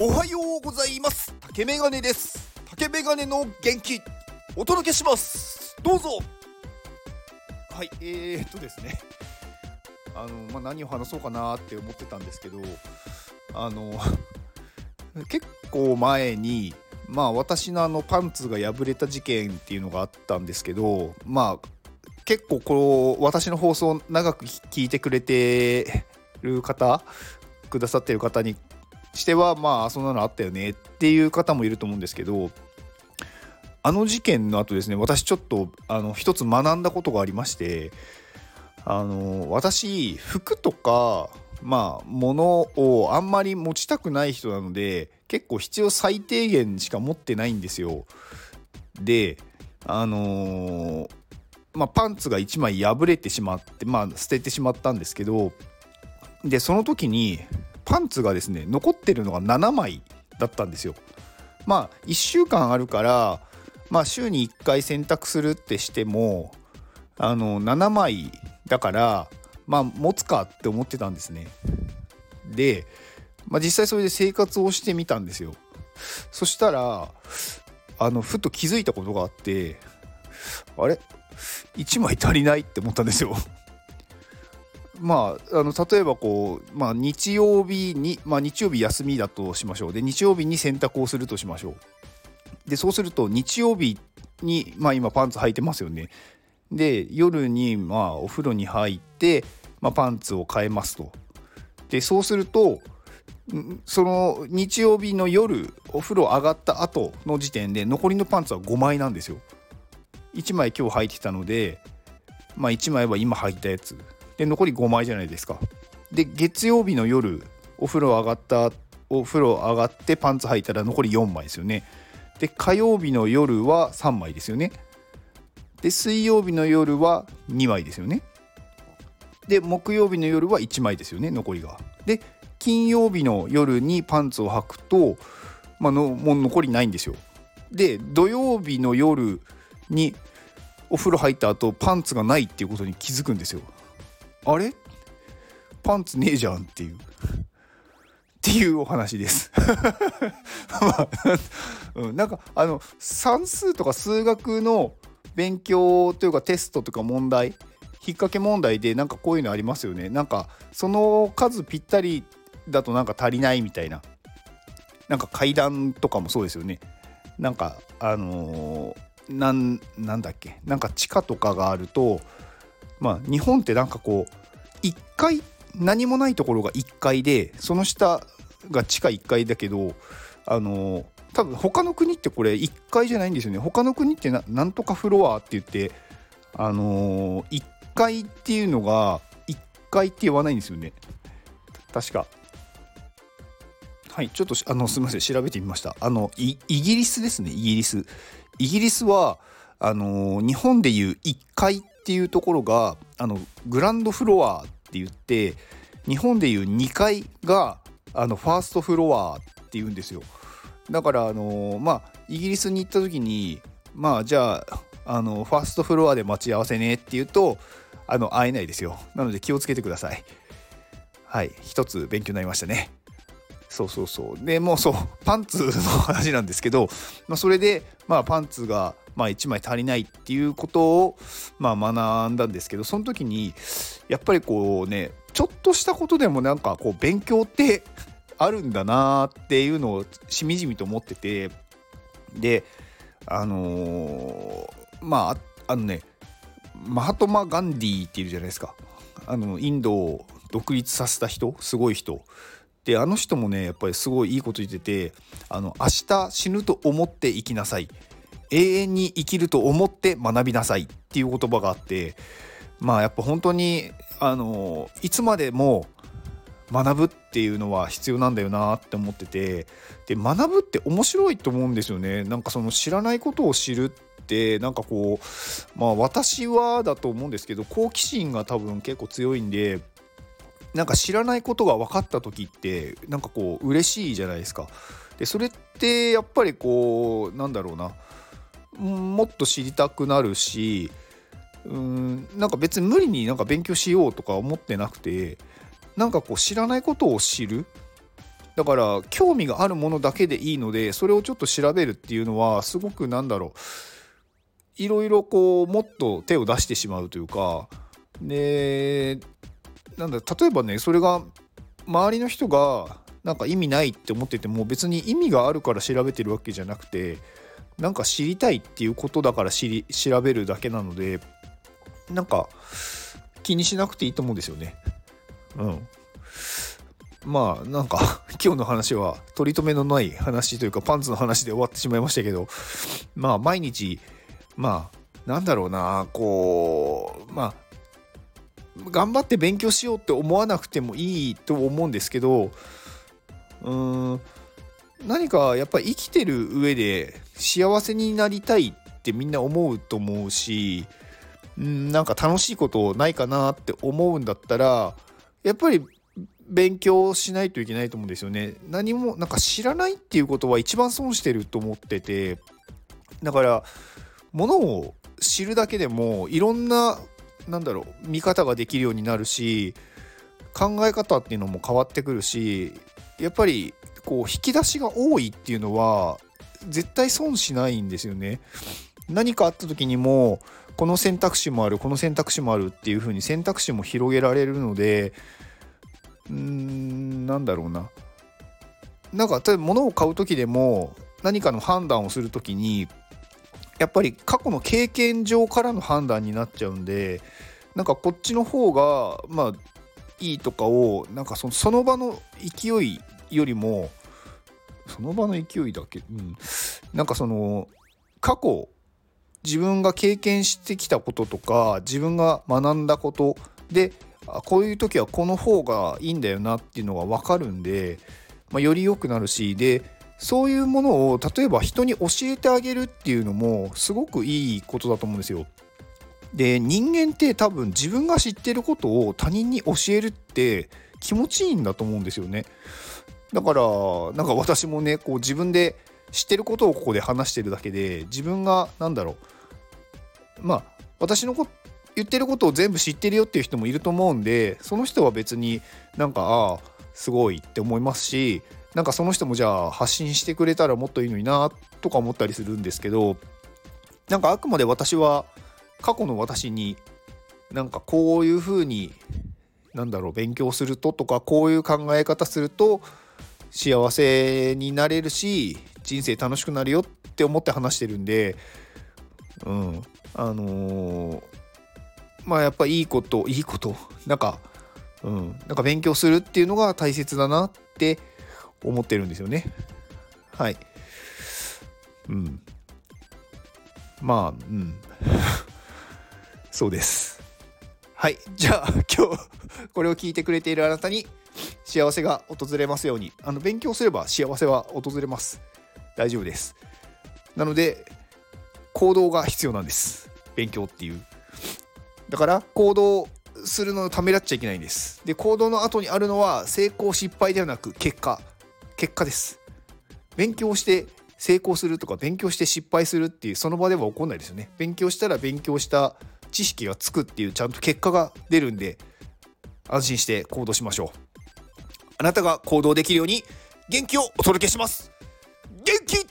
おはようございます。竹メガネです。竹メガネの元気。お届けします。どうぞ。はいえー、っとですね。あの、まあ、何を話そうかなって思ってたんですけどあの結構前にまあ私のあのパンツが破れた事件っていうのがあったんですけどまあ結構こう私の放送長く聞いてくれてる方くださってる方にしてはまあそんなのあったよねっていう方もいると思うんですけどあの事件の後ですね私ちょっとあの一つ学んだことがありましてあの私服とかまあ物をあんまり持ちたくない人なので結構必要最低限しか持ってないんですよ。であのー、まあ、パンツが1枚破れてしまってまあ捨ててしまったんですけどでその時にパンツがですね残ってるのが7枚だったんですよ。まあ1週間あるからまあ週に1回洗濯するってしてもあの7枚だからまあ持つかって思ってたんですね。で、まあ、実際それで生活をしてみたんですよ。そしたらあのふと気づいたことがあってあれ？1枚足りないって思ったんですよ。まあ、あの例えばこう、まあ、日曜日に、まあ、日曜日休みだとしましょう。で日曜日に洗濯をするとしましょう。でそうすると日曜日に、まあ、今パンツ履いてますよね。で夜にまあお風呂に入って、まあ、パンツを変えますと。でそうするとその日曜日の夜お風呂上がった後の時点で残りのパンツは5枚なんですよ。1枚今日履いてたのでまあ1枚は今履いたやつ。で残り5枚じゃないですか。で月曜日の夜お風呂上がったお風呂上がってパンツ履いたら残り4枚ですよね。で火曜日の夜は3枚ですよね。で水曜日の夜は2枚ですよね。で木曜日の夜は1枚ですよね残りが。で金曜日の夜にパンツを履くと、まあのもう残りないんですよ。で土曜日の夜にお風呂入った後パンツがないっていうことに気づくんですよ。あれ？パンツねえじゃんっていう。っていうお話です まあうん、なんかあの算数とか数学の勉強というかテストとか問題？引っ掛け問題でなんかこういうのありますよね。なんかその数ぴったりだとなんか足りないみたいな。なんか階段とかもそうですよね。なんかあのー、なんなんだっけ？なんか地下とかがあるとまあ日本ってなんかこう1階何もないところが1階でその下が地下1階だけどあの多分他の国ってこれ1階じゃないんですよね。他の国ってなんとかフロアって言ってあの1階っていうのが1階って言わないんですよね。確か。はいちょっとあのすみません調べてみました。あのイギリスですねイギリス。イギリスはあの日本でいう1階っていうところがあのグランドフロアって言って日本でいう2階があのファーストフロアっていうんですよ。だからあのまあイギリスに行った時にまあじゃああのファーストフロアで待ち合わせねって言うとあの会えないですよ。なので気をつけてください。はい。一つ勉強になりましたね。そうそうそう。でもうそうパンツの話なんですけど、まあ、それでまあパンツがまあ、1枚足りないっていうことを、まあ、学んだんですけどその時にやっぱりこうねちょっとしたことでもなんかこう勉強ってあるんだなっていうのをしみじみと思っててであのー、まああのねマハトマ・ガンディっているじゃないですか。あのインドを独立させた人すごい人。であの人もねやっぱりすごいいいこと言っててあの明日死ぬと思って生きなさい。永遠に生きると思って学びなさいっていう言葉があってまあやっぱ本当にあのいつまでも学ぶっていうのは必要なんだよなって思っててで学ぶって面白いと思うんですよね。なんかその知らないことを知るってなんかこうまあ私はだと思うんですけど好奇心が多分結構強いんでなんか知らないことが分かった時ってなんかこう嬉しいじゃないですか。でそれってやっぱりこうなんだろうな。もっと知りたくなるしうんなんか別に無理になんか勉強しようとか思ってなくてなんかこう知らないことを知る。だから興味があるものだけでいいのでそれをちょっと調べるっていうのはすごくなんだろう。いろいろこうもっと手を出してしまうというかでなんだ例えばねそれが周りの人がなんか意味ないって思ってても別に意味があるから調べてるわけじゃなくてなんか知りたいっていうことだから知り調べるだけなのでなんか気にしなくていいと思うんですよね。うん。まあなんか 今日の話は取り留めのない話というかパンツの話で終わってしまいましたけどまあ毎日まあなんだろうなこうまあ頑張って勉強しようって思わなくてもいいと思うんですけどうーん何かやっぱり生きてる上で幸せになりたいってみんな思うと思うしんなんか楽しいことないかなって思うんだったらやっぱり勉強しないといけないと思うんですよね。何もなんか知らないっていうことは一番損してると思っててだからものを知るだけでもいろんななんだろう見方ができるようになるし考え方っていうのも変わってくるしやっぱりこう引き出しが多いっていうのは絶対損しないんですよね。何かあった時にもこの選択肢もあるこの選択肢もあるっていう風に選択肢も広げられるのでうんなんだろうななんか例えば物を買う時でも何かの判断をする時にやっぱり過去の経験上からの判断になっちゃうんでなんかこっちの方がまあいいとかをなんかそのその場の勢いよりもその場の勢いだけ、うん、なんかその過去自分が経験してきたこととか自分が学んだことでこういう時はこの方がいいんだよなっていうのが分かるんで、まあ、より良くなるしでそういうものを例えば人に教えてあげるっていうのもすごくいいことだと思うんですよ。で人間って多分自分が知ってることを他人に教えるって気持ちいいんだと思うんですよね。だからなんか私もねこう自分で知ってることをここで話してるだけで自分が何だろうまあ私のこ言ってることを全部知ってるよっていう人もいると思うんでその人は別になんかああすごいって思いますしなんかその人もじゃあ発信してくれたらもっといいのになとか思ったりするんですけどなんかあくまで私は過去の私になんかこういうふうになんだろう勉強するととかこういう考え方すると幸せになれるし人生楽しくなるよって思って話してるんでうんあのー、まあやっぱいいこといいことなんかうんなんか勉強するっていうのが大切だなって思ってるんですよね。はい。うん。まあうん。そうです。はい。じゃあ今日これを聞いてくれているあなたに幸せが訪れますように。あの勉強すれば幸せは訪れます。大丈夫です。なので行動が必要なんです。勉強っていう。だから行動するのをためらっちゃいけないんです。で行動の後にあるのは成功失敗ではなく結果。結果です。勉強して成功するとか勉強して失敗するっていうその場では起こんないですよね。勉強したら勉強した知識がつくっていうちゃんと結果が出るんで安心して行動しましょう。あなたが行動できるように元気をお届けします。元気